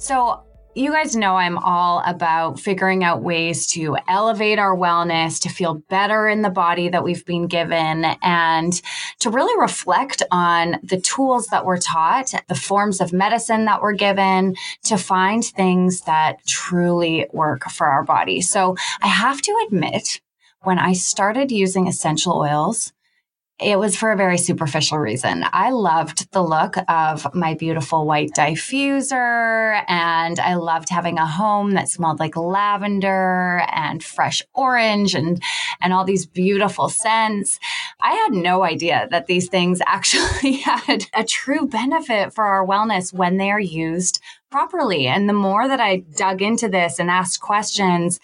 So, you guys know I'm all about figuring out ways to elevate our wellness, to feel better in the body that we've been given, and to really reflect on the tools that we're taught, the forms of medicine that we're given, to find things that truly work for our body. So I have to admit, when I started using essential oils, it was for a very superficial reason. I loved the look of my beautiful white diffuser, and I loved having a home that smelled like lavender and fresh orange and, and all these beautiful scents. I had no idea that these things actually had a true benefit for our wellness when they are used properly. And the more that I dug into this and asked questions,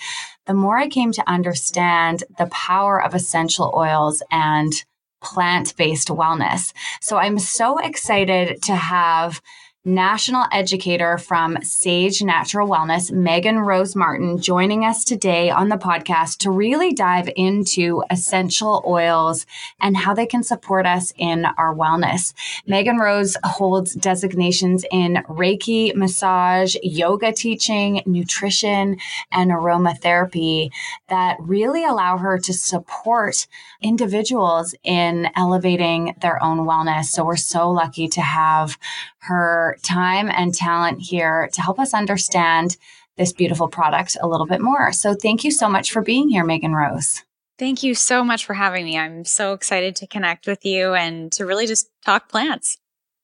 the more I came to understand the power of essential oils and plant based wellness. So I'm so excited to have national educator from Saje Natural Wellness, Megan Rose Martin, joining us today on the podcast to really dive into essential oils and how they can support us in our wellness. Megan Rose holds designations in Reiki, massage, yoga teaching, nutrition, and aromatherapy that really allow her to support individuals in elevating their own wellness. So we're so lucky to have her time and talent here to help us understand this beautiful product a little bit more. So thank you so much for being here, Megan Rose. Thank you so much for having me. I'm so excited to connect with you and to really just talk plants.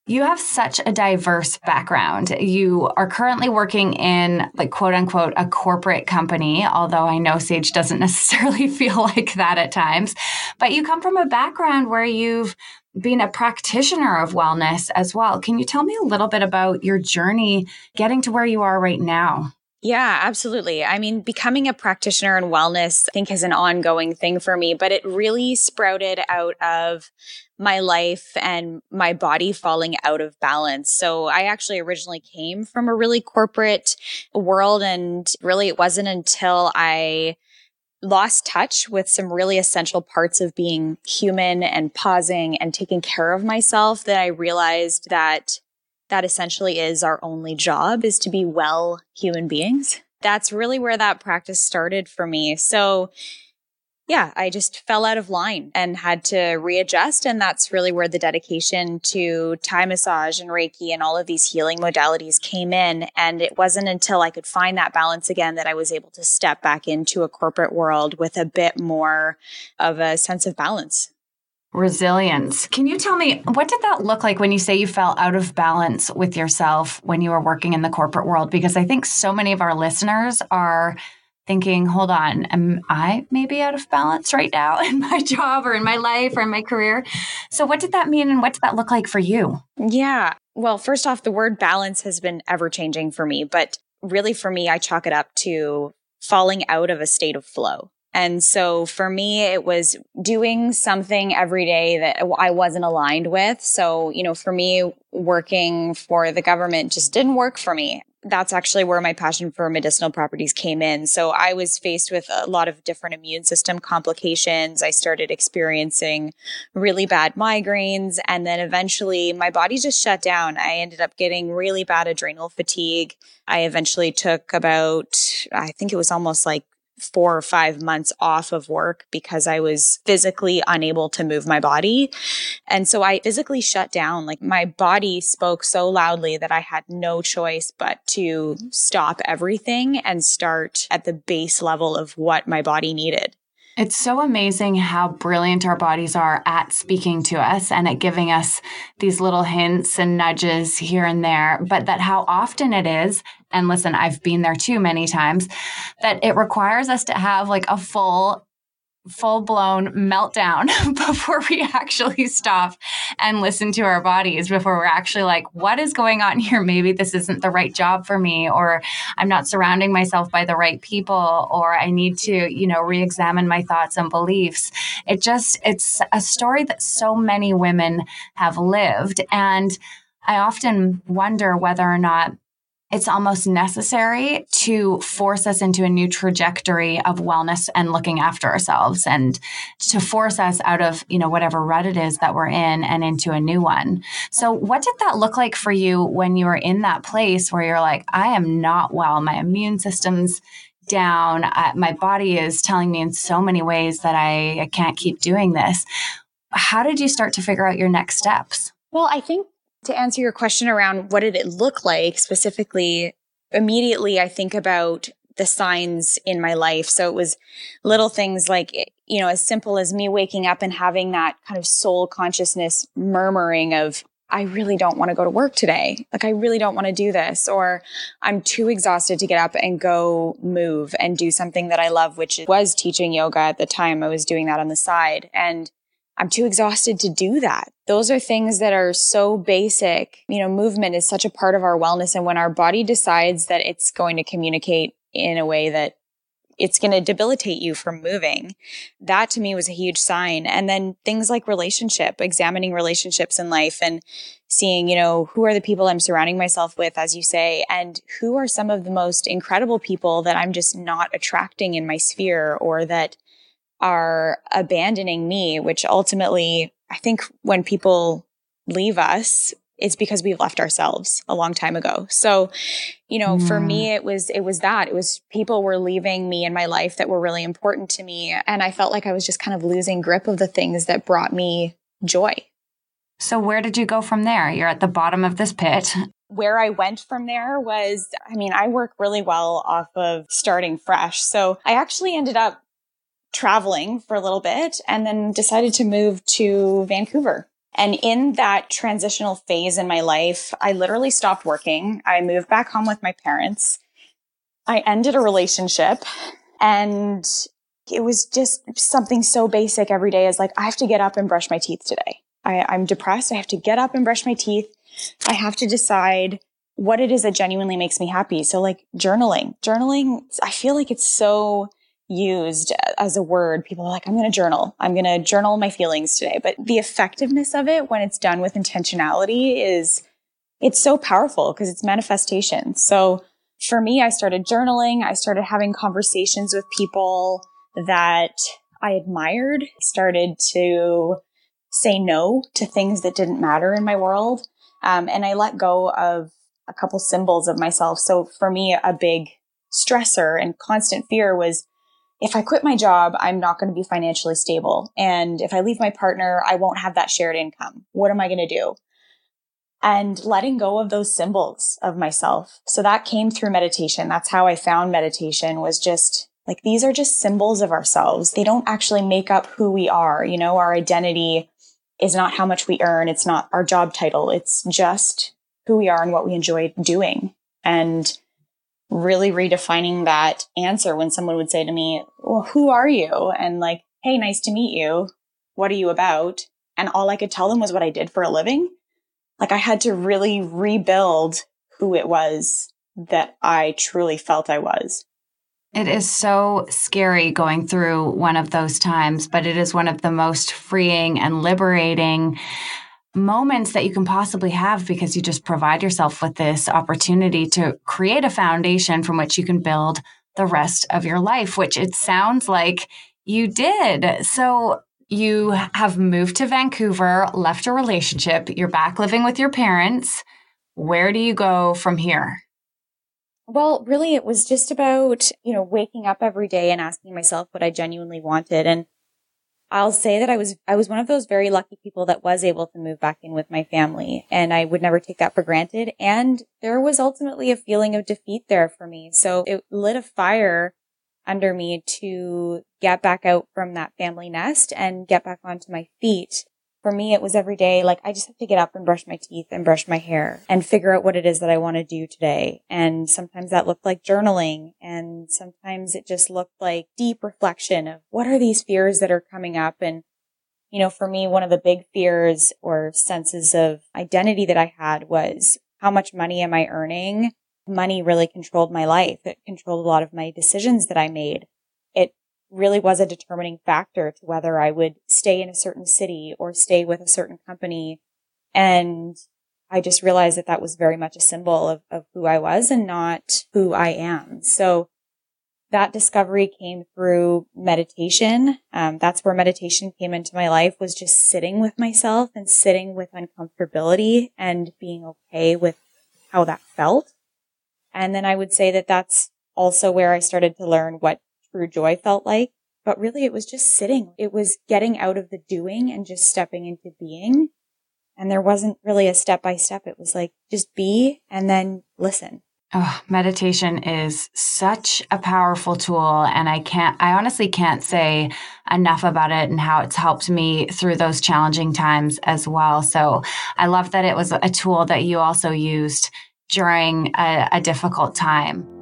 You have such a diverse background. You are currently working in, like, quote unquote, a corporate company, although I know Saje doesn't necessarily feel like that at times. But you come from a background where you've been a practitioner of wellness as well. Can you tell me a little bit about your journey getting to where you are right now? Yeah, absolutely. I mean, becoming a practitioner in wellness, I think, is an ongoing thing for me, but it really sprouted out of my life and my body falling out of balance. So I actually originally came from a really corporate world. And really, it wasn't until I lost touch with some really essential parts of being human and pausing and taking care of myself that I realized that that essentially is our only job is to be well human beings. That's really where that practice started for me. So yeah, I just fell out of line and had to readjust. And that's really where the dedication to Thai massage and Reiki and all of these healing modalities came in. And it wasn't until I could find that balance again that I was able to step back into a corporate world with a bit more of a sense of balance resilience. Can you tell me what did that look like when you say you fell out of balance with yourself when you were working in the corporate world? Because I think so many of our listeners are thinking, hold on, am I maybe out of balance right now in my job or in my life or in my career? So, what did that mean and what did that look like for you? Yeah. Well, first off, the word balance has been ever changing for me, but really for me, I chalk it up to falling out of a state of flow. And so for me, it was doing something every day that I wasn't aligned with. So, you know, for me, working for the government just didn't work for me. That's actually where my passion for medicinal properties came in. So I was faced with a lot of different immune system complications. I started experiencing really bad migraines and then eventually my body just shut down. I ended up getting really bad adrenal fatigue. I eventually took about, I think it was almost like four or five months off of work because I was physically unable to move my body. And so I physically shut down. Like my body spoke so loudly that I had no choice but to stop everything and start at the base level of what my body needed. It's so amazing how brilliant our bodies are at speaking to us and at giving us these little hints and nudges here and there, but that how often it is, and listen, I've been there too many times, that it requires us to have like a full full blown meltdown before we actually stop and listen to our bodies, before we're actually like, what is going on here? Maybe this isn't the right job for me, or I'm not surrounding myself by the right people, or I need to, you know, re examine my thoughts and beliefs. It just, it's a story that so many women have lived. And I often wonder whether or not it's almost necessary to force us into a new trajectory of wellness and looking after ourselves and to force us out of, you know, whatever rut it is that we're in and into a new one. So what did that look like for you when you were in that place where you're like, I am not well, my immune system's down, my body is telling me in so many ways that I, I can't keep doing this. How did you start to figure out your next steps? Well, I think to answer your question around what did it look like specifically, immediately I think about the signs in my life. So it was little things like, you know, as simple as me waking up and having that kind of soul consciousness murmuring of, I really don't want to go to work today. Like, I really don't want to do this. Or I'm too exhausted to get up and go move and do something that I love, which was teaching yoga at the time. I was doing that on the side. And I'm too exhausted to do that. Those are things that are so basic. You know, movement is such a part of our wellness. And when our body decides that it's going to communicate in a way that it's going to debilitate you from moving. That to me was a huge sign. And then things like relationship, examining relationships in life and seeing, you know, who are the people I'm surrounding myself with, as you say, and who are some of the most incredible people that I'm just not attracting in my sphere or that are abandoning me, which ultimately, I think when people leave us, it's because we've left ourselves a long time ago. So, you know, for me, mm. it was, it was that it was people were leaving me in my life that were really important to me. And I felt like I was just kind of losing grip of the things that brought me joy. So where did you go from there? You're at the bottom of this pit. Where I went from there was, I mean, I work really well off of starting fresh. So I actually ended up traveling for a little bit and then decided to move to Vancouver. And in that transitional phase in my life, I literally stopped working. I moved back home with my parents. I ended a relationship and it was just something so basic every day is like, I have to get up and brush my teeth today. I, I'm depressed. I have to get up and brush my teeth. I have to decide what it is that genuinely makes me happy. So like journaling, journaling, I feel like it's so used as a word, people are like, I'm going to journal. I'm going to journal my feelings today. But the effectiveness of it when it's done with intentionality is, it's so powerful because it's manifestation. So for me, I started journaling. I started having conversations with people that I admired, started to say no to things that didn't matter in my world. Um, and I let go of a couple symbols of myself. So for me, a big stressor and constant fear was if I quit my job, I'm not going to be financially stable. And if I leave my partner, I won't have that shared income. What am I going to do? And letting go of those symbols of myself. So that came through meditation. That's how I found meditation was just like, these are just symbols of ourselves. They don't actually make up who we are. You know, our identity is not how much we earn. It's not our job title. It's just who we are and what we enjoy doing. And really redefining that answer when someone would say to me, well, who are you? And like, hey, nice to meet you. What are you about? And all I could tell them was what I did for a living. Like I had to really rebuild who it was that I truly felt I was. It is so scary going through one of those times, but it is one of the most freeing and liberating moments that you can possibly have because you just provide yourself with this opportunity to create a foundation from which you can build the rest of your life, which it sounds like you did. So you have moved to Vancouver, left a relationship, you're back living with your parents. Where do you go from here? Well, really, it was just about, you know, waking up every day and asking myself what I genuinely wanted. And I'll say that I was, I was one of those very lucky people that was able to move back in with my family and I would never take that for granted. And there was ultimately a feeling of defeat there for me. So it lit a fire under me to get back out from that family nest and get back onto my feet. For me, it was every day. Like I just have to get up and brush my teeth and brush my hair and figure out what it is that I want to do today. And sometimes that looked like journaling. And sometimes it just looked like deep reflection of what are these fears that are coming up? And, you know, for me, one of the big fears or senses of identity that I had was how much money am I earning? Money really controlled my life. It controlled a lot of my decisions that I made really was a determining factor to whether I would stay in a certain city or stay with a certain company. And I just realized that that was very much a symbol of, of who I was and not who I am. So that discovery came through meditation. Um, that's where meditation came into my life was just sitting with myself and sitting with uncomfortability and being okay with how that felt. And then I would say that that's also where I started to learn what true joy felt like. But really it was just sitting. It was getting out of the doing and just stepping into being. And there wasn't really a step by step. It was like just be and then listen. Oh, meditation is such a powerful tool. And I can't, I honestly can't say enough about it and how it's helped me through those challenging times as well. So I love that it was a tool that you also used during a, a difficult time.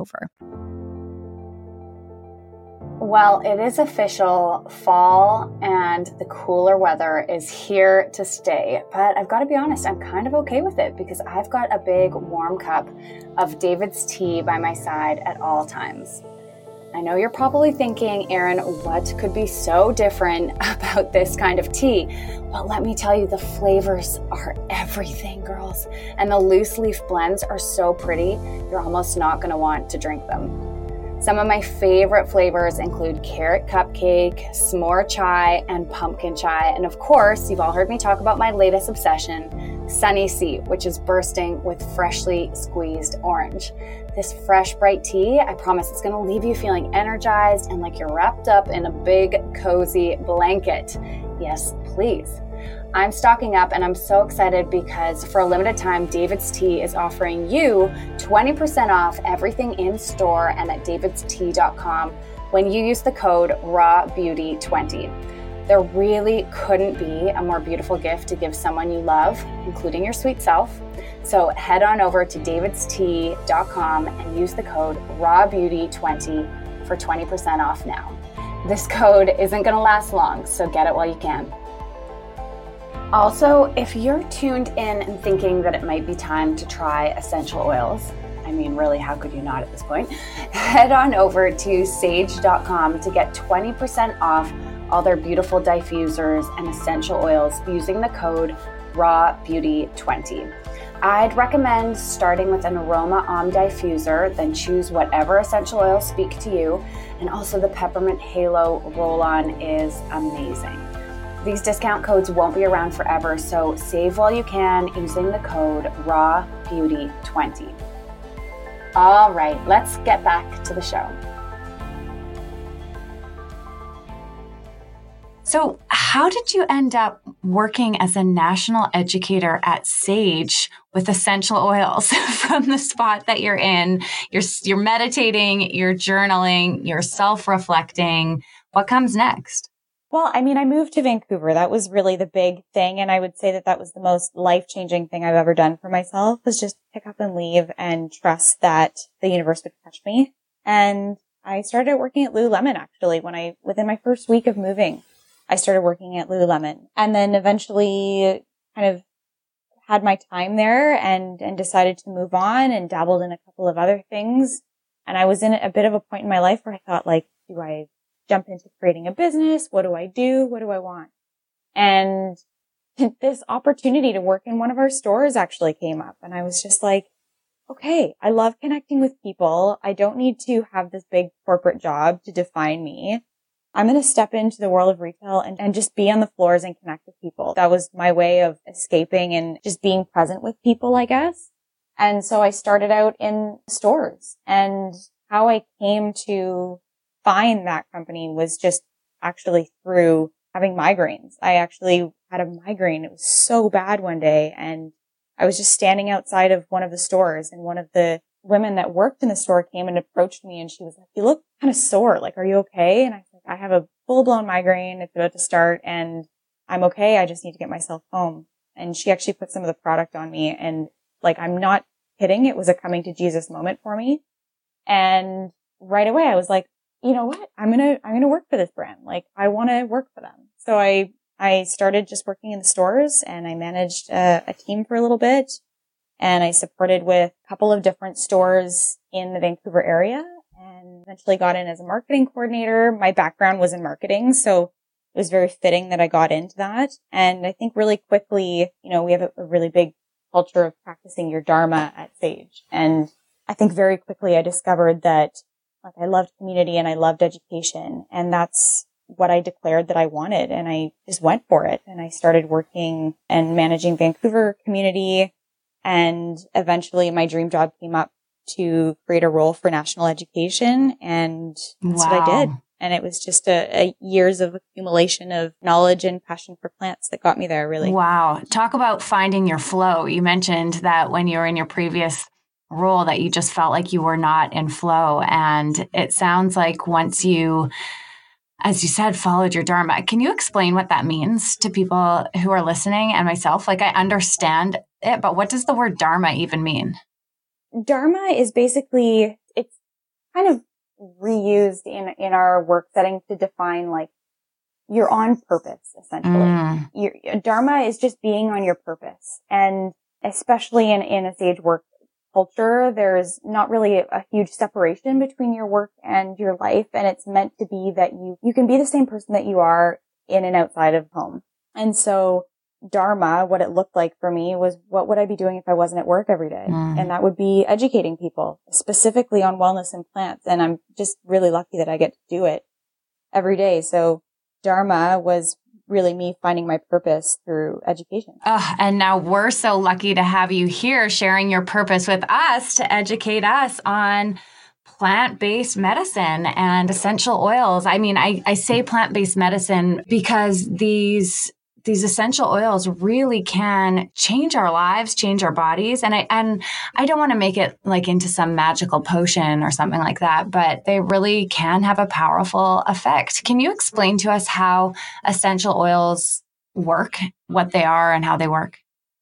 over. Well, it is official. Fall and the cooler weather is here to stay. But I've got to be honest, I'm kind of okay with it because I've got a big warm cup of David's tea by my side at all times. I know you're probably thinking, Erin, what could be so different about this kind of tea? But let me tell you, the flavors are everything, girls. And the loose leaf blends are so pretty, you're almost not to want to drink them. Some of my favorite flavors include carrot cupcake, s'more chai, and pumpkin chai. And of course, you've all heard me talk about my latest obsession, Sunny C, which is bursting with freshly squeezed orange. This fresh, bright tea, I promise it's going to leave you feeling energized and like you're wrapped up in a big, cozy blanket. Yes, please. I'm stocking up and I'm so excited because for a limited time, David's Tea is offering you 20% off everything in store and at davidstea.com when you use the code RAWBEAUTY20. There really couldn't be a more beautiful gift to give someone you love, including your sweet self. So head on over to davidstea.com and use the code RAWBEAUTY20 for 20% off now. This code isn't going to last long, so get it while you can. Also, if you're tuned in and thinking that it might be time to try essential oils, I mean, really, how could you not at this point? Head on over to saje.com to get 20% off all their beautiful diffusers and essential oils using the code RAWBEAUTY20. I'd recommend starting with an AromaOm diffuser, then choose whatever essential oils speak to you. And also, the Peppermint Halo roll on is amazing. These discount codes won't be around forever, so save while you can using the code RAWBEAUTY20. All right, let's get back to the show. So, how did you end up working as a national educator at Saje with essential oils from the spot that you're in? You're you're meditating, you're journaling, you're self-reflecting. What comes next? Well, I mean, I moved to Vancouver. That was really the big thing. And I would say that that was the most life changing thing I've ever done for myself was just pick up and leave and trust that the universe would catch me. And I started working at Lululemon actually when I, within my first week of moving, I started working at Lululemon and then eventually kind of had my time there and, and decided to move on and dabbled in a couple of other things. And I was in a bit of a point in my life where I thought like, do I jump into creating a business. What do I do? What do I want? And this opportunity to work in one of our stores actually came up and I was just like, okay, I love connecting with people. I don't need to have this big corporate job to define me. I'm going to step into the world of retail and, and just be on the floors and connect with people. That was my way of escaping and just being present with people, I guess. And so I started out in stores and how I came to find that company was just actually through having migraines. I actually had a migraine. It was so bad one day and I was just standing outside of one of the stores and one of the women that worked in the store came and approached me and she was like, you look kind of sore. Like, are you okay? And I I have a full blown migraine. It's about to start and I'm okay. I just need to get myself home. And she actually put some of the product on me and like, I'm not kidding. It was a coming to Jesus moment for me. And right away I was like, you know what? I'm going to, I'm going to work for this brand. Like I want to work for them. So I, I started just working in the stores and I managed a, a team for a little bit and I supported with a couple of different stores in the Vancouver area eventually got in as a marketing coordinator. My background was in marketing. So it was very fitting that I got into that. And I think really quickly, you know, we have a, a really big culture of practicing your Dharma at Saje. And I think very quickly I discovered that like I loved community and I loved education. And that's what I declared that I wanted. And I just went for it. And I started working and managing Vancouver community. And eventually my dream job came up to create a role for national education. And that's wow. what I did. And it was just a, a, years of accumulation of knowledge and passion for plants that got me there, really. Wow. Talk about finding your flow. You mentioned that when you were in your previous role that you just felt like you were not in flow. And it sounds like once you, as you said, followed your Dharma. Can you explain what that means to people who are listening and myself? Like I understand it, but what does the word Dharma even mean? Dharma is basically, it's kind of reused in, in our work setting to define like you're on purpose, essentially. Mm. Your, dharma is just being on your purpose. And especially in, in a Saje work culture, there's not really a huge separation between your work and your life. And it's meant to be that you, you can be the same person that you are in and outside of home. And so Dharma, what it looked like for me was what would I be doing if I wasn't at work every day? Mm. And that would be educating people specifically on wellness and plants. And I'm just really lucky that I get to do it every day. So Dharma was really me finding my purpose through education. Oh, and now we're so lucky to have you here sharing your purpose with us to educate us on plant based medicine and essential oils. I mean, I, I say plant based medicine because these these essential oils really can change our lives, change our bodies. And I, and I don't want to make it like into some magical potion or something like that, but they really can have a powerful effect. Can you explain to us how essential oils work, what they are and how they work?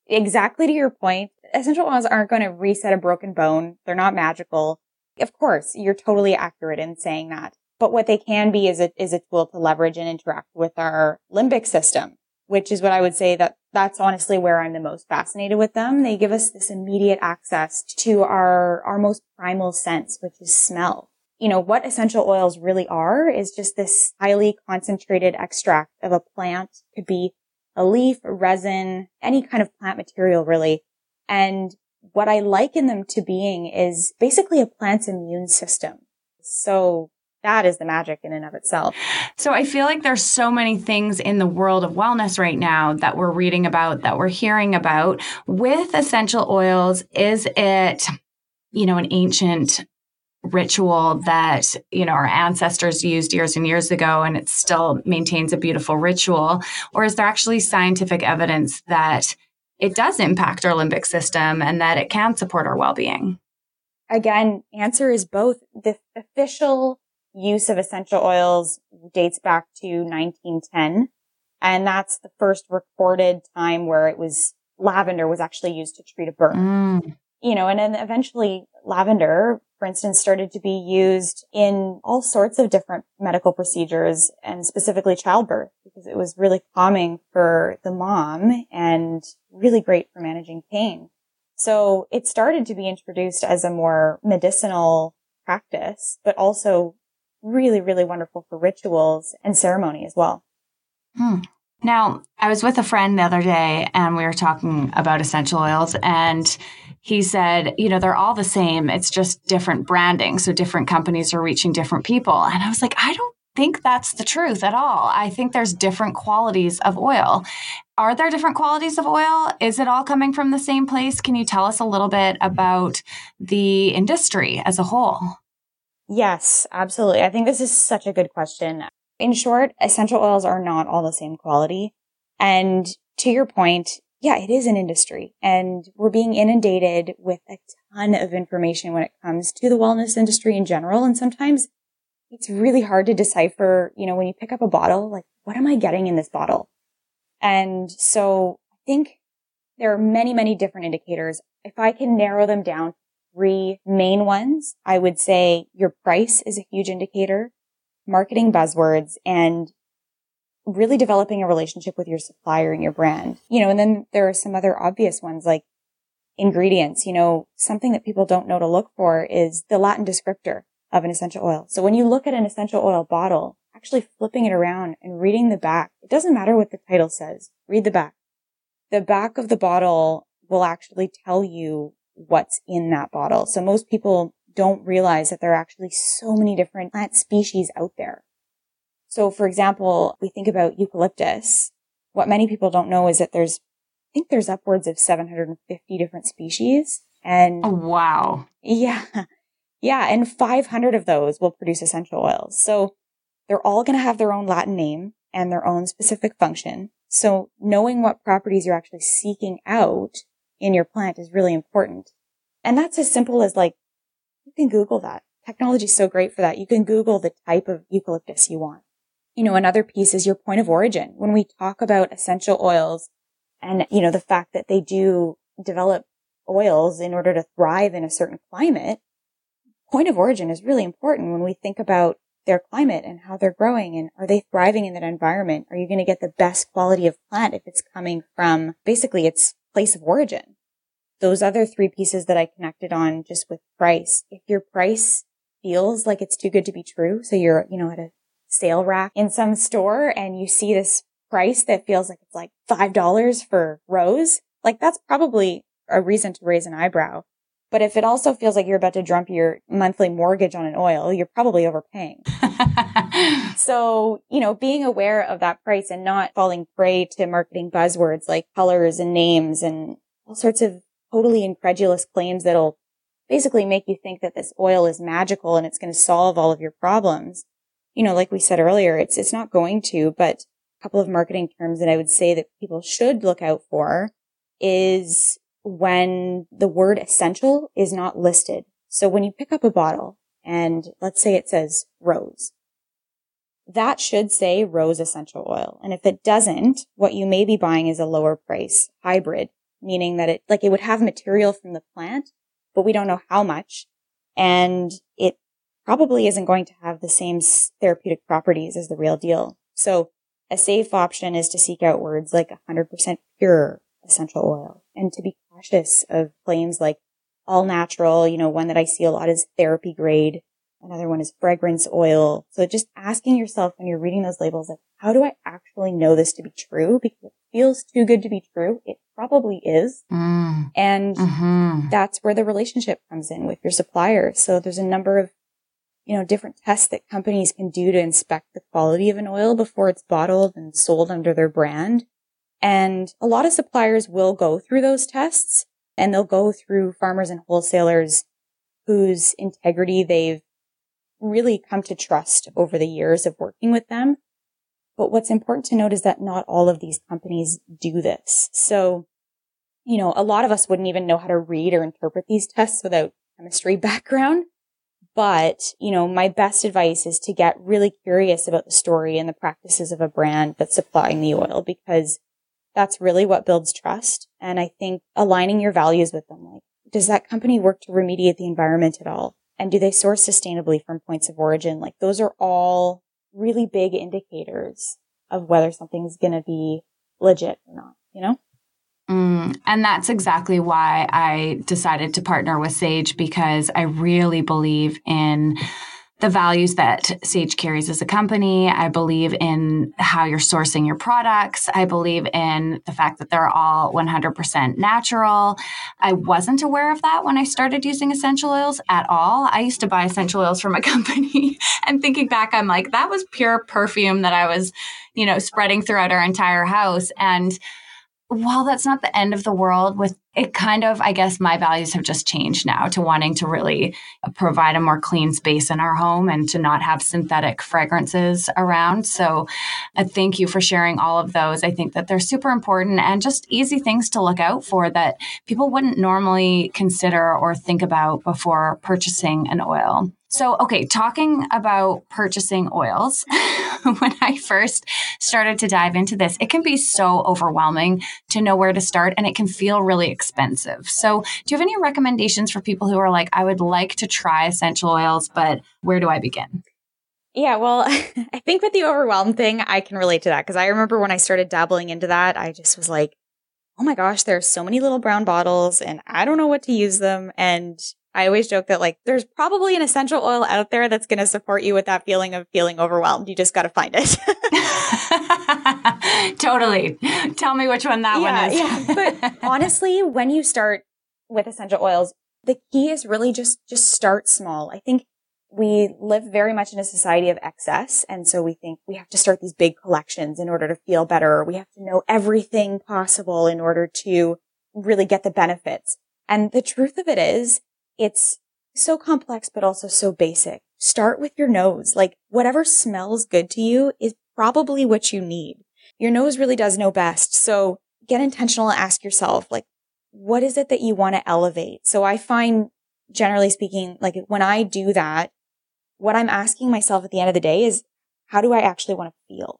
Exactly to your point. Essential oils aren't going to reset a broken bone. They're not magical. Of course, you're totally accurate in saying that. But what they can be is a, is a tool to leverage and interact with our limbic system which is what I would say that that's honestly where I'm the most fascinated with them. They give us this immediate access to our, our most primal sense, which is smell. You know, what essential oils really are is just this highly concentrated extract of a plant. Could be a leaf, a resin, any kind of plant material really. And what I liken them to being is basically a plant's immune system. So that is the magic in and of itself. So I feel like there's so many things in the world of wellness right now that we're reading about, that we're hearing about with essential oils. Is it, you know, an ancient ritual that, you know, our ancestors used years and years ago and it still maintains a beautiful ritual? Or is there actually scientific evidence that it does impact our limbic system and that it can support our well-being? Again, answer is both. The official use of essential oils dates back to 1910. And that's the first recorded time where it was lavender was actually used to treat a burn. Mm. You know, and then eventually lavender, for instance, started to be used in all sorts of different medical procedures and specifically childbirth because it was really calming for the mom and really great for managing pain. So it started to be introduced as a more medicinal practice, but also really, really wonderful for rituals and ceremony as well. Hmm. Now, I was with a friend the other day and we were talking about essential oils and he said, you know, they're all the same. It's just different branding. So different companies are reaching different people. And I was like, I don't think that's the truth at all. I think there's different qualities of oil. Are there different qualities of oil? Is it all coming from the same place? Can you tell us a little bit about the industry as a whole? Yes, absolutely. I think this is such a good question. In short, essential oils are not all the same quality. And to your point, yeah, it is an industry and we're being inundated with a ton of information when it comes to the wellness industry in general. And sometimes it's really hard to decipher, you know, when you pick up a bottle, like, what am I getting in this bottle? And so I think there are many, many different indicators. If I can narrow them down three main ones, I would say your price is a huge indicator, marketing buzzwords, and really developing a relationship with your supplier and your brand. You know, and then there are some other obvious ones like ingredients. You know, something that people don't know to look for is the Latin descriptor of an essential oil. So when you look at an essential oil bottle, actually flipping it around and reading the back, it doesn't matter what the title says. Read the back. The back of the bottle will actually tell you what's in that bottle. So most people don't realize that there are actually so many different plant species out there. So for example, we think about eucalyptus. What many people don't know is that there's, I think there's upwards of 750 different species. And oh, wow. Yeah. Yeah. And 500 of those will produce essential oils. So they're all going to have their own Latin name and their own specific function. So knowing what properties you're actually seeking out in your plant is really important. And that's as simple as like, you can Google that. Technology is so great for that. You can Google the type of eucalyptus you want. You know, another piece is your point of origin. When we talk about essential oils and, you know, the fact that they do develop oils in order to thrive in a certain climate, point of origin is really important when we think about their climate and how they're growing and are they thriving in that environment? Are you going to get the best quality of plant if it's coming from basically its place of origin? Those other three pieces that I connected on just with price. If your price feels like it's too good to be true, so you're, you know, at a sale rack in some store and you see this price that feels like it's like $5 for rose, like that's probably a reason to raise an eyebrow. But if it also feels like you're about to dump your monthly mortgage on an oil, you're probably overpaying. so, you know, being aware of that price and not falling prey to marketing buzzwords like colors and names and all sorts of totally incredulous claims that'll basically make you think that this oil is magical and it's going to solve all of your problems. You know, like we said earlier, it's, it's not going to, but a couple of marketing terms that I would say that people should look out for is when the word essential is not listed. So when you pick up a bottle and let's say it says rose, that should say rose essential oil. And if it doesn't, what you may be buying is a lower price hybrid, meaning that it, like it would have material from the plant, but we don't know how much. And it probably isn't going to have the same therapeutic properties as the real deal. So a safe option is to seek out words like 100% pure essential oil and to be cautious of claims like all natural. You know, one that I see a lot is therapy grade. Another one is fragrance oil. So just asking yourself when you're reading those labels, like, how do I actually know this to be true? Because it feels too good to be true. It probably is. Mm. And mm-hmm. that's where the relationship comes in with your supplier. So there's a number of, you know, different tests that companies can do to inspect the quality of an oil before it's bottled and sold under their brand. And a lot of suppliers will go through those tests and they'll go through farmers and wholesalers whose integrity they've really come to trust over the years of working with them. But what's important to note is that not all of these companies do this. So, you know, a lot of us wouldn't even know how to read or interpret these tests without chemistry background. But, you know, my best advice is to get really curious about the story and the practices of a brand that's supplying the oil because that's really what builds trust. And I think aligning your values with them, like, does that company work to remediate the environment at all? And do they source sustainably from points of origin? Like those are all really big indicators of whether something's going to be legit or not, you know? Mm, and that's exactly why I decided to partner with Saje because I really believe in the values that Saje carries as a company. I believe in how you're sourcing your products. I believe in the fact that they're all 100% natural. I wasn't aware of that when I started using essential oils at all. I used to buy essential oils from a company and thinking back, I'm like, that was pure perfume that I was, you know, spreading throughout our entire house. And while that's not the end of the world with it kind of i guess my values have just changed now to wanting to really provide a more clean space in our home and to not have synthetic fragrances around. So uh, thank you for sharing all of those. I think that they're super important and just easy things to look out for that people wouldn't normally consider or think about before purchasing an oil. So, okay, talking about purchasing oils, when I first started to dive into this, it can be so overwhelming to know where to start and it can feel really expensive. So, do you have any recommendations for people who are like, I would like to try essential oils, but where do I begin? Yeah, well, I think with the overwhelmed thing, I can relate to that because I remember when I started dabbling into that, I just was like, oh my gosh, there's so many little brown bottles and I don't know what to use them. And I always joke that like there's probably an essential oil out there that's going to support you with that feeling of feeling overwhelmed. You just got to find it. totally. Tell me which one that yeah, one is. yeah. But honestly, when you start with essential oils, the key is really just just start small. I think we live very much in a society of excess. And so we think we have to start these big collections in order to feel better. We have to know everything possible in order to really get the benefits. And the truth of it is it's so complex, but also so basic. Start with your nose. Like whatever smells good to you is probably what you need. Your nose really does know best. So get intentional and ask yourself, like, what is it that you want to elevate? So I find generally speaking, like when I do that, what I'm asking myself at the end of the day is, how do I actually want to feel?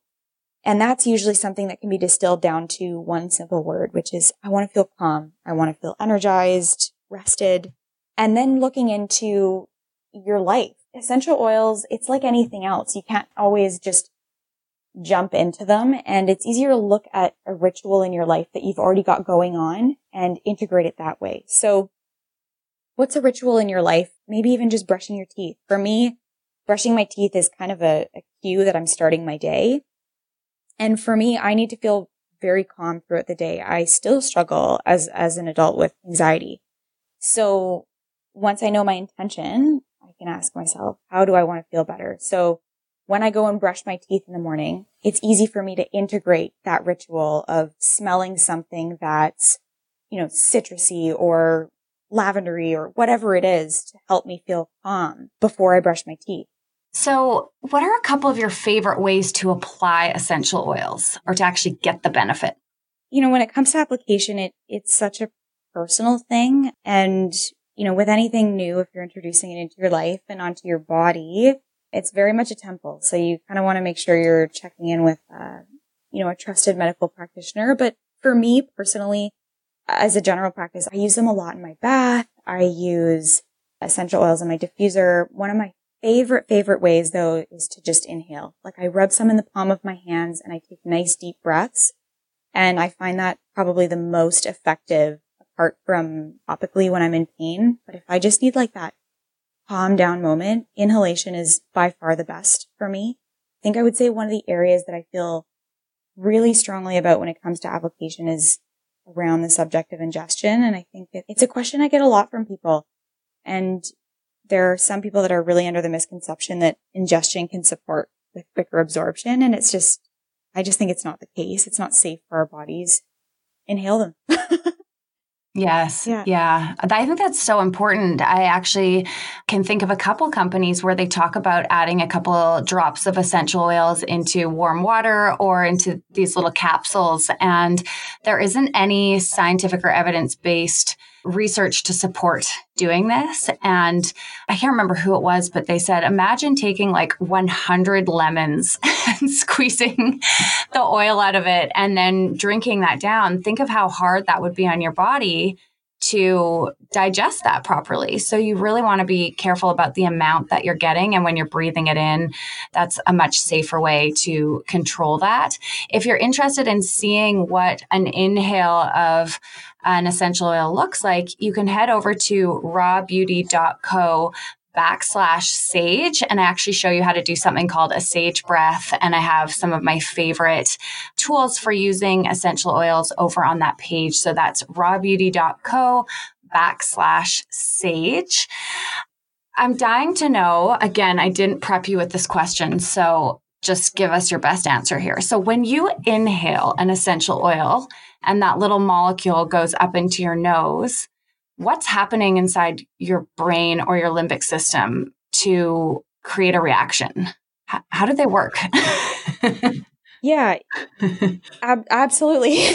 And that's usually something that can be distilled down to one simple word, which is I want to feel calm. I want to feel energized, rested, and then looking into your life. Essential oils, it's like anything else. You can't always just jump into them. And it's easier to look at a ritual in your life that you've already got going on and integrate it that way. So what's a ritual in your life? Maybe even just brushing your teeth. For me, brushing my teeth is kind of a, a cue that I'm starting my day. And for me, I need to feel very calm throughout the day. I still struggle as, as an adult with anxiety. So once I know my intention, I can ask myself, how do I want to feel better? So when I go and brush my teeth in the morning, it's easy for me to integrate that ritual of smelling something that's, you know, citrusy or lavendery or whatever it is to help me feel calm before I brush my teeth. So, what are a couple of your favorite ways to apply essential oils or to actually get the benefit? You know, when it comes to application, it, it's such a personal thing. And you know, with anything new, if you're introducing it into your life and onto your body, it's very much a temple. So you kind of want to make sure you're checking in with, uh, you know, a trusted medical practitioner. But for me personally, as a general practice, I use them a lot in my bath. I use essential oils in my diffuser. One of my favorite, favorite ways though is to just inhale. Like I rub some in the palm of my hands and I take nice deep breaths. And I find that probably the most effective apart from topically when I'm in pain. But if I just need like that calm down moment, inhalation is by far the best for me. I think I would say one of the areas that I feel really strongly about when it comes to application is around the subject of ingestion. And I think that it's a question I get a lot from people. And there are some people that are really under the misconception that ingestion can support with quicker absorption. And it's just, I just think it's not the case. It's not safe for our bodies. Inhale them. Yes. Yeah. yeah. I think that's so important. I actually can think of a couple companies where they talk about adding a couple drops of essential oils into warm water or into these little capsules. And there isn't any scientific or evidence based research to support doing this. And I can't remember who it was, but they said, imagine taking like 100 lemons and squeezing the oil out of it and then drinking that down. Think of how hard that would be on your body to digest that properly. So you really want to be careful about the amount that you're getting. And when you're breathing it in, that's a much safer way to control that. If you're interested in seeing what an inhale of an essential oil looks like, you can head over to rawbeauty.co backslash saje and I actually show you how to do something called a sage breath. And I have some of my favorite tools for using essential oils over on that page. So that's rawbeauty.co backslash sage. I'm dying to know. Again, I didn't prep you with this question. So just give us your best answer here. So when you inhale an essential oil and that little molecule goes up into your nose, what's happening inside your brain or your limbic system to create a reaction? How do they work? yeah, ab- absolutely.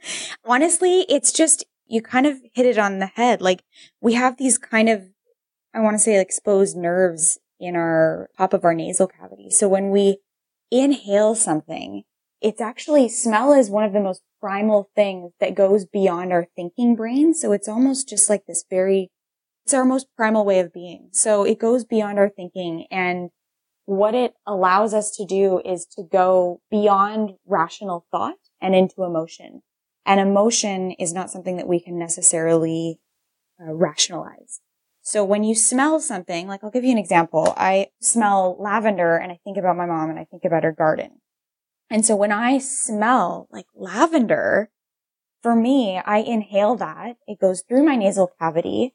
Honestly, it's just, you kind of hit it on the head. Like we have these kind of, I want to say exposed nerves in our top of our nasal cavity. So when we inhale something, it's actually smell is one of the most primal things that goes beyond our thinking brain. So it's almost just like this very, it's our most primal way of being. So it goes beyond our thinking and what it allows us to do is to go beyond rational thought and into emotion. And emotion is not something that we can necessarily uh, rationalize. So when you smell something, like I'll give you an example. I smell lavender and I think about my mom and I think about her garden. And so when I smell like lavender, for me, I inhale that. It goes through my nasal cavity.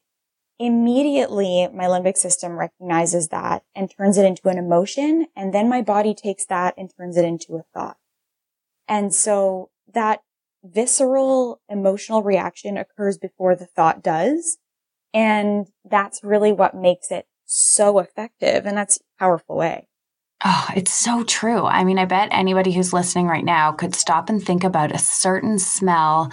Immediately, my limbic system recognizes that and turns it into an emotion. And then my body takes that and turns it into a thought. And so that visceral emotional reaction occurs before the thought does. And that's really what makes it so effective. And that's a powerful way. Oh, it's so true. I mean, I bet anybody who's listening right now could stop and think about a certain smell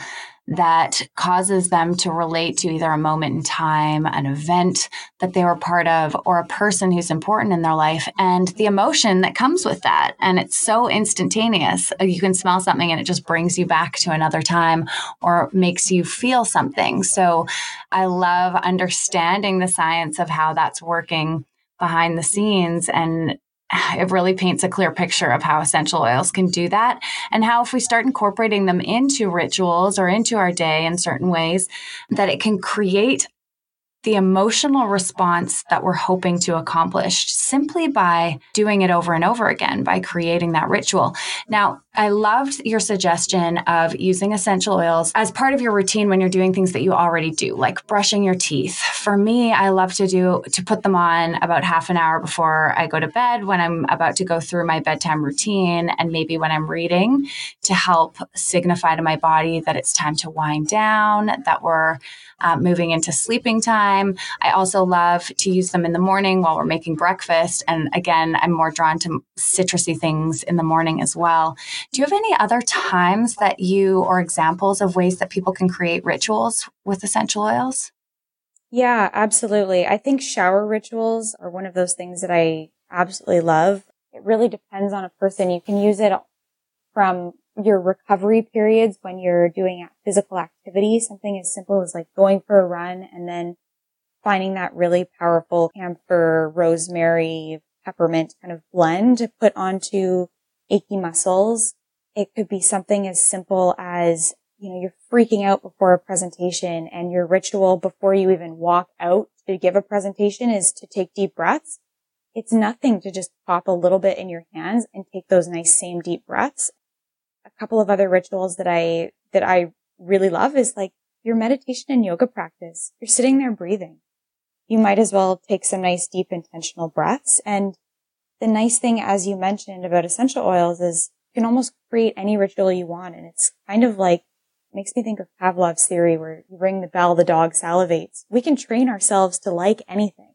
that causes them to relate to either a moment in time, an event that they were part of, or a person who's important in their life, and the emotion that comes with that. And it's so instantaneous. Uh, you can smell something and it just brings you back to another time or makes you feel something. So I love understanding the science of how that's working behind the scenes and it really paints a clear picture of how essential oils can do that and how if we start incorporating them into rituals or into our day in certain ways that it can create the emotional response that we're hoping to accomplish simply by doing it over and over again, by creating that ritual. Now, I loved your suggestion of using essential oils as part of your routine when you're doing things that you already do, like brushing your teeth. For me, I love to do to put them on about half an hour before I go to bed when I'm about to go through my bedtime routine and maybe when I'm reading to help signify to my body that it's time to wind down, that we're uh, moving into sleeping time. I also love to use them in the morning while we're making breakfast. And again, I'm more drawn to citrusy things in the morning as well. Do you have any other times that you or examples of ways that people can create rituals with essential oils? Yeah, absolutely. I think shower rituals are one of those things that I absolutely love. It really depends on a person. You can use it from your recovery periods when you're doing physical activity, something as simple as like going for a run and then finding that really powerful camphor, rosemary, peppermint kind of blend to put onto achy muscles. It could be something as simple as, you know, you're freaking out before a presentation and your ritual before you even walk out to give a presentation is to take deep breaths. It's nothing to just pop a little bit in your hands and take those nice same deep breaths. A couple of other rituals that I, that I really love is like your meditation and yoga practice. You're sitting there breathing. You might as well take some nice deep intentional breaths. And the nice thing, as you mentioned about essential oils is you can almost create any ritual you want. And it's kind of like makes me think of Pavlov's theory where you ring the bell, the dog salivates. We can train ourselves to like anything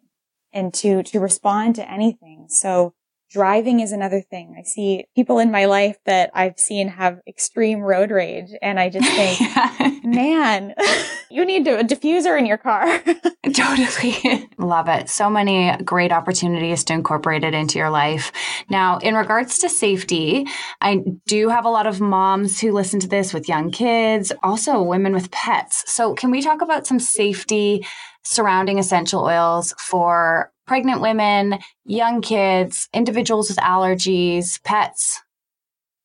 and to, to respond to anything. So driving is another thing. I see people in my life that I've seen have extreme road rage and I just think, man, you need a diffuser in your car. totally. Love it. So many great opportunities to incorporate it into your life. Now, in regards to safety, I do have a lot of moms who listen to this with young kids, also women with pets. So can we talk about some safety surrounding essential oils for pregnant women, young kids, individuals with allergies, pets?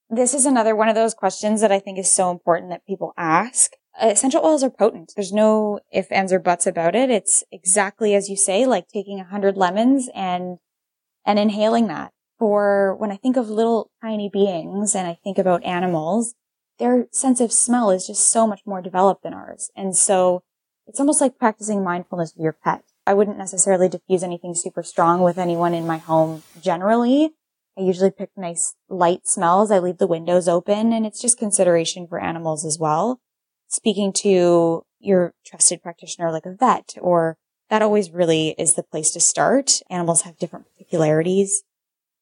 This is another one of those questions that I think is so important that people ask. Uh, essential oils are potent. There's no if, ands, or buts about it. It's exactly as you say, like taking a hundred lemons and, and inhaling that. For when I think of little tiny beings and I think about animals, their sense of smell is just so much more developed than ours. And so it's almost like practicing mindfulness with your pet. I wouldn't necessarily diffuse anything super strong with anyone in my home generally. I usually pick nice light smells. I leave the windows open and it's just consideration for animals as well. Speaking to your trusted practitioner like a vet or that always really is the place to start. Animals have different particularities,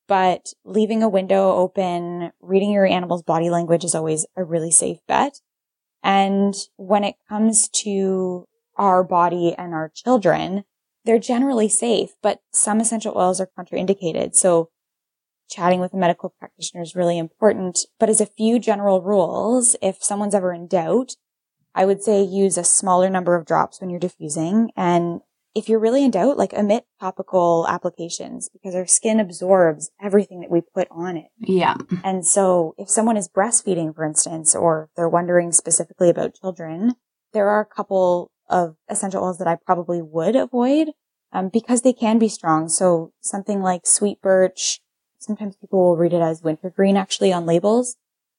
but leaving a window open, reading your animal's body language is always a really safe bet. And when it comes to our body and our children, they're generally safe, but some essential oils are contraindicated. So chatting with a medical practitioner is really important. But as a few general rules, if someone's ever in doubt, I would say use a smaller number of drops when you're diffusing. And if you're really in doubt, like omit topical applications because our skin absorbs everything that we put on it. Yeah. And so if someone is breastfeeding, for instance, or they're wondering specifically about children, there are a couple of essential oils that I probably would avoid um, because they can be strong. So something like sweet birch, sometimes people will read it as wintergreen actually on labels,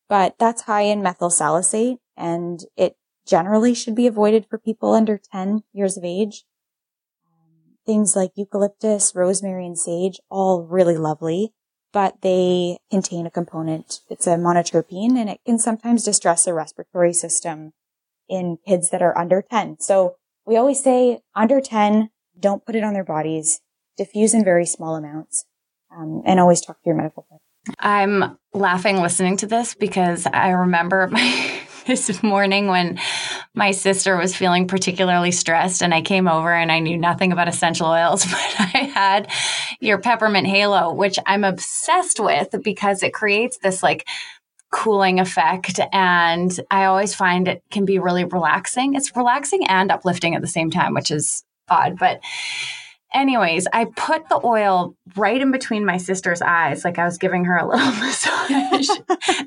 but that's high in methyl salicylate and it generally should be avoided for people under 10 years of age. Things like eucalyptus, rosemary, and sage, all really lovely, but they contain a component. It's a monoterpene and it can sometimes distress the respiratory system in kids that are under 10. So we always say under 10, don't put it on their bodies, diffuse in very small amounts, um, and always talk to your medical professional. I'm laughing listening to this because I remember my, this morning when my sister was feeling particularly stressed and I came over and I knew nothing about essential oils, but I had your peppermint halo, which I'm obsessed with because it creates this like cooling effect. And I always find it can be really relaxing. It's relaxing and uplifting at the same time, which is odd. But anyways, I put the oil right in between my sister's eyes, like I was giving her a little massage.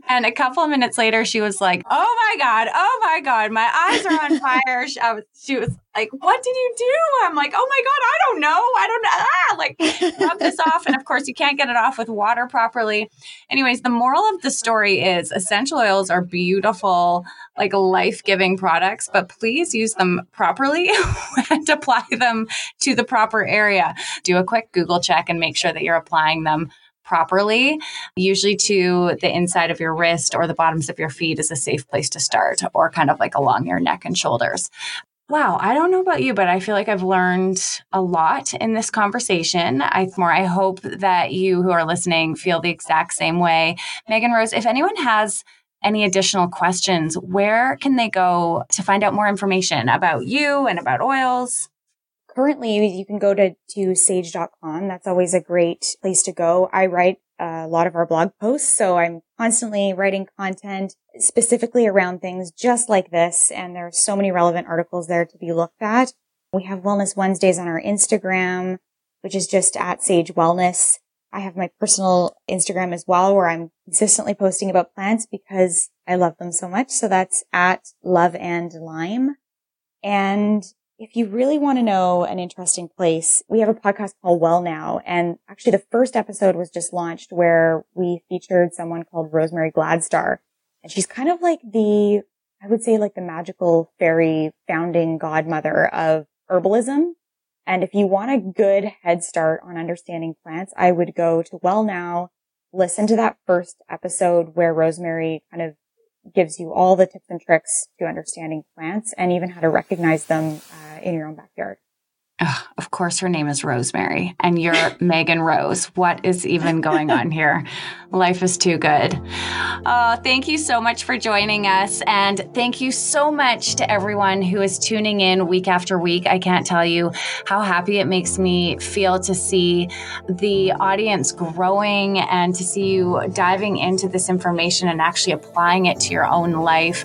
and a couple of minutes later, she was like, "Oh my god, oh my god, my eyes are on fire." she, was, she was like, "What did you do?" I'm like, "Oh my god, I don't know, I don't know." Ah, like rub this off, and of course, you can't get it off with water properly. Anyways, the moral of the story is essential oils are beautiful, like life giving products, but please use them properly and apply them to the proper area. Do a quick Google check and make sure that you're applying them properly. Usually to the inside of your wrist or the bottoms of your feet is a safe place to start, or kind of like along your neck and shoulders. Wow, I don't know about you, but I feel like I've learned a lot in this conversation. I more I hope that you who are listening feel the exact same way. Megan Rose, if anyone has any additional questions, where can they go to find out more information about you and about oils? Currently, you can go to, to saje.com. That's always a great place to go. I write a lot of our blog posts, so I'm constantly writing content specifically around things just like this. And there are so many relevant articles there to be looked at. We have Wellness Wednesdays on our Instagram, which is just at Saje Wellness. I have my personal Instagram as well, where I'm consistently posting about plants because I love them so much. So that's at Love and Lime. And if you really want to know an interesting place, we have a podcast called Well Now. And actually the first episode was just launched where we featured someone called Rosemary Gladstar. And she's kind of like the, I would say like the magical fairy founding godmother of herbalism. And if you want a good head start on understanding plants, I would go to Well Now, listen to that first episode where Rosemary kind of gives you all the tips and tricks to understanding plants and even how to recognize them uh, in your own backyard. Of course, her name is Rosemary, and you're Megan Rose. What is even going on here? Life is too good. Oh, thank you so much for joining us. And thank you so much to everyone who is tuning in week after week. I can't tell you how happy it makes me feel to see the audience growing and to see you diving into this information and actually applying it to your own life.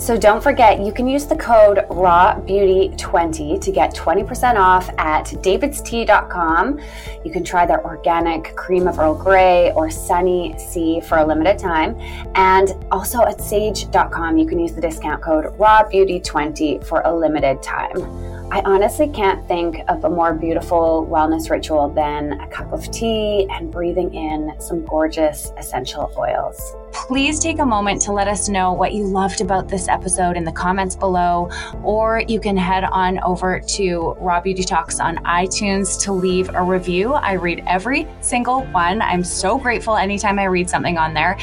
So don't forget, you can use the code RAWBEAUTY20 to get 20% off at davidstea.com. You can try their organic cream of Earl Grey or Sunny Sea for a limited time. And also at saje.com, you can use the discount code RAWBEAUTY20 for a limited time. I honestly can't think of a more beautiful wellness ritual than a cup of tea and breathing in some gorgeous essential oils. Please take a moment to let us know what you loved about this episode in the comments below, or you can head on over to Raw Beauty Talks on iTunes to leave a review. I read every single one. I'm so grateful anytime I read something on there.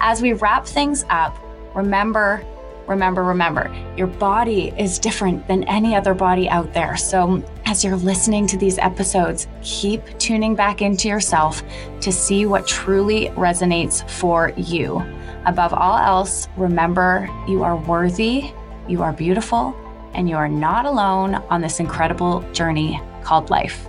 As we wrap things up, remember remember, remember, your body is different than any other body out there. So, as you're listening to these episodes, keep tuning back into yourself to see what truly resonates for you. Above all else, remember you are worthy, you are beautiful, and you are not alone on this incredible journey called life.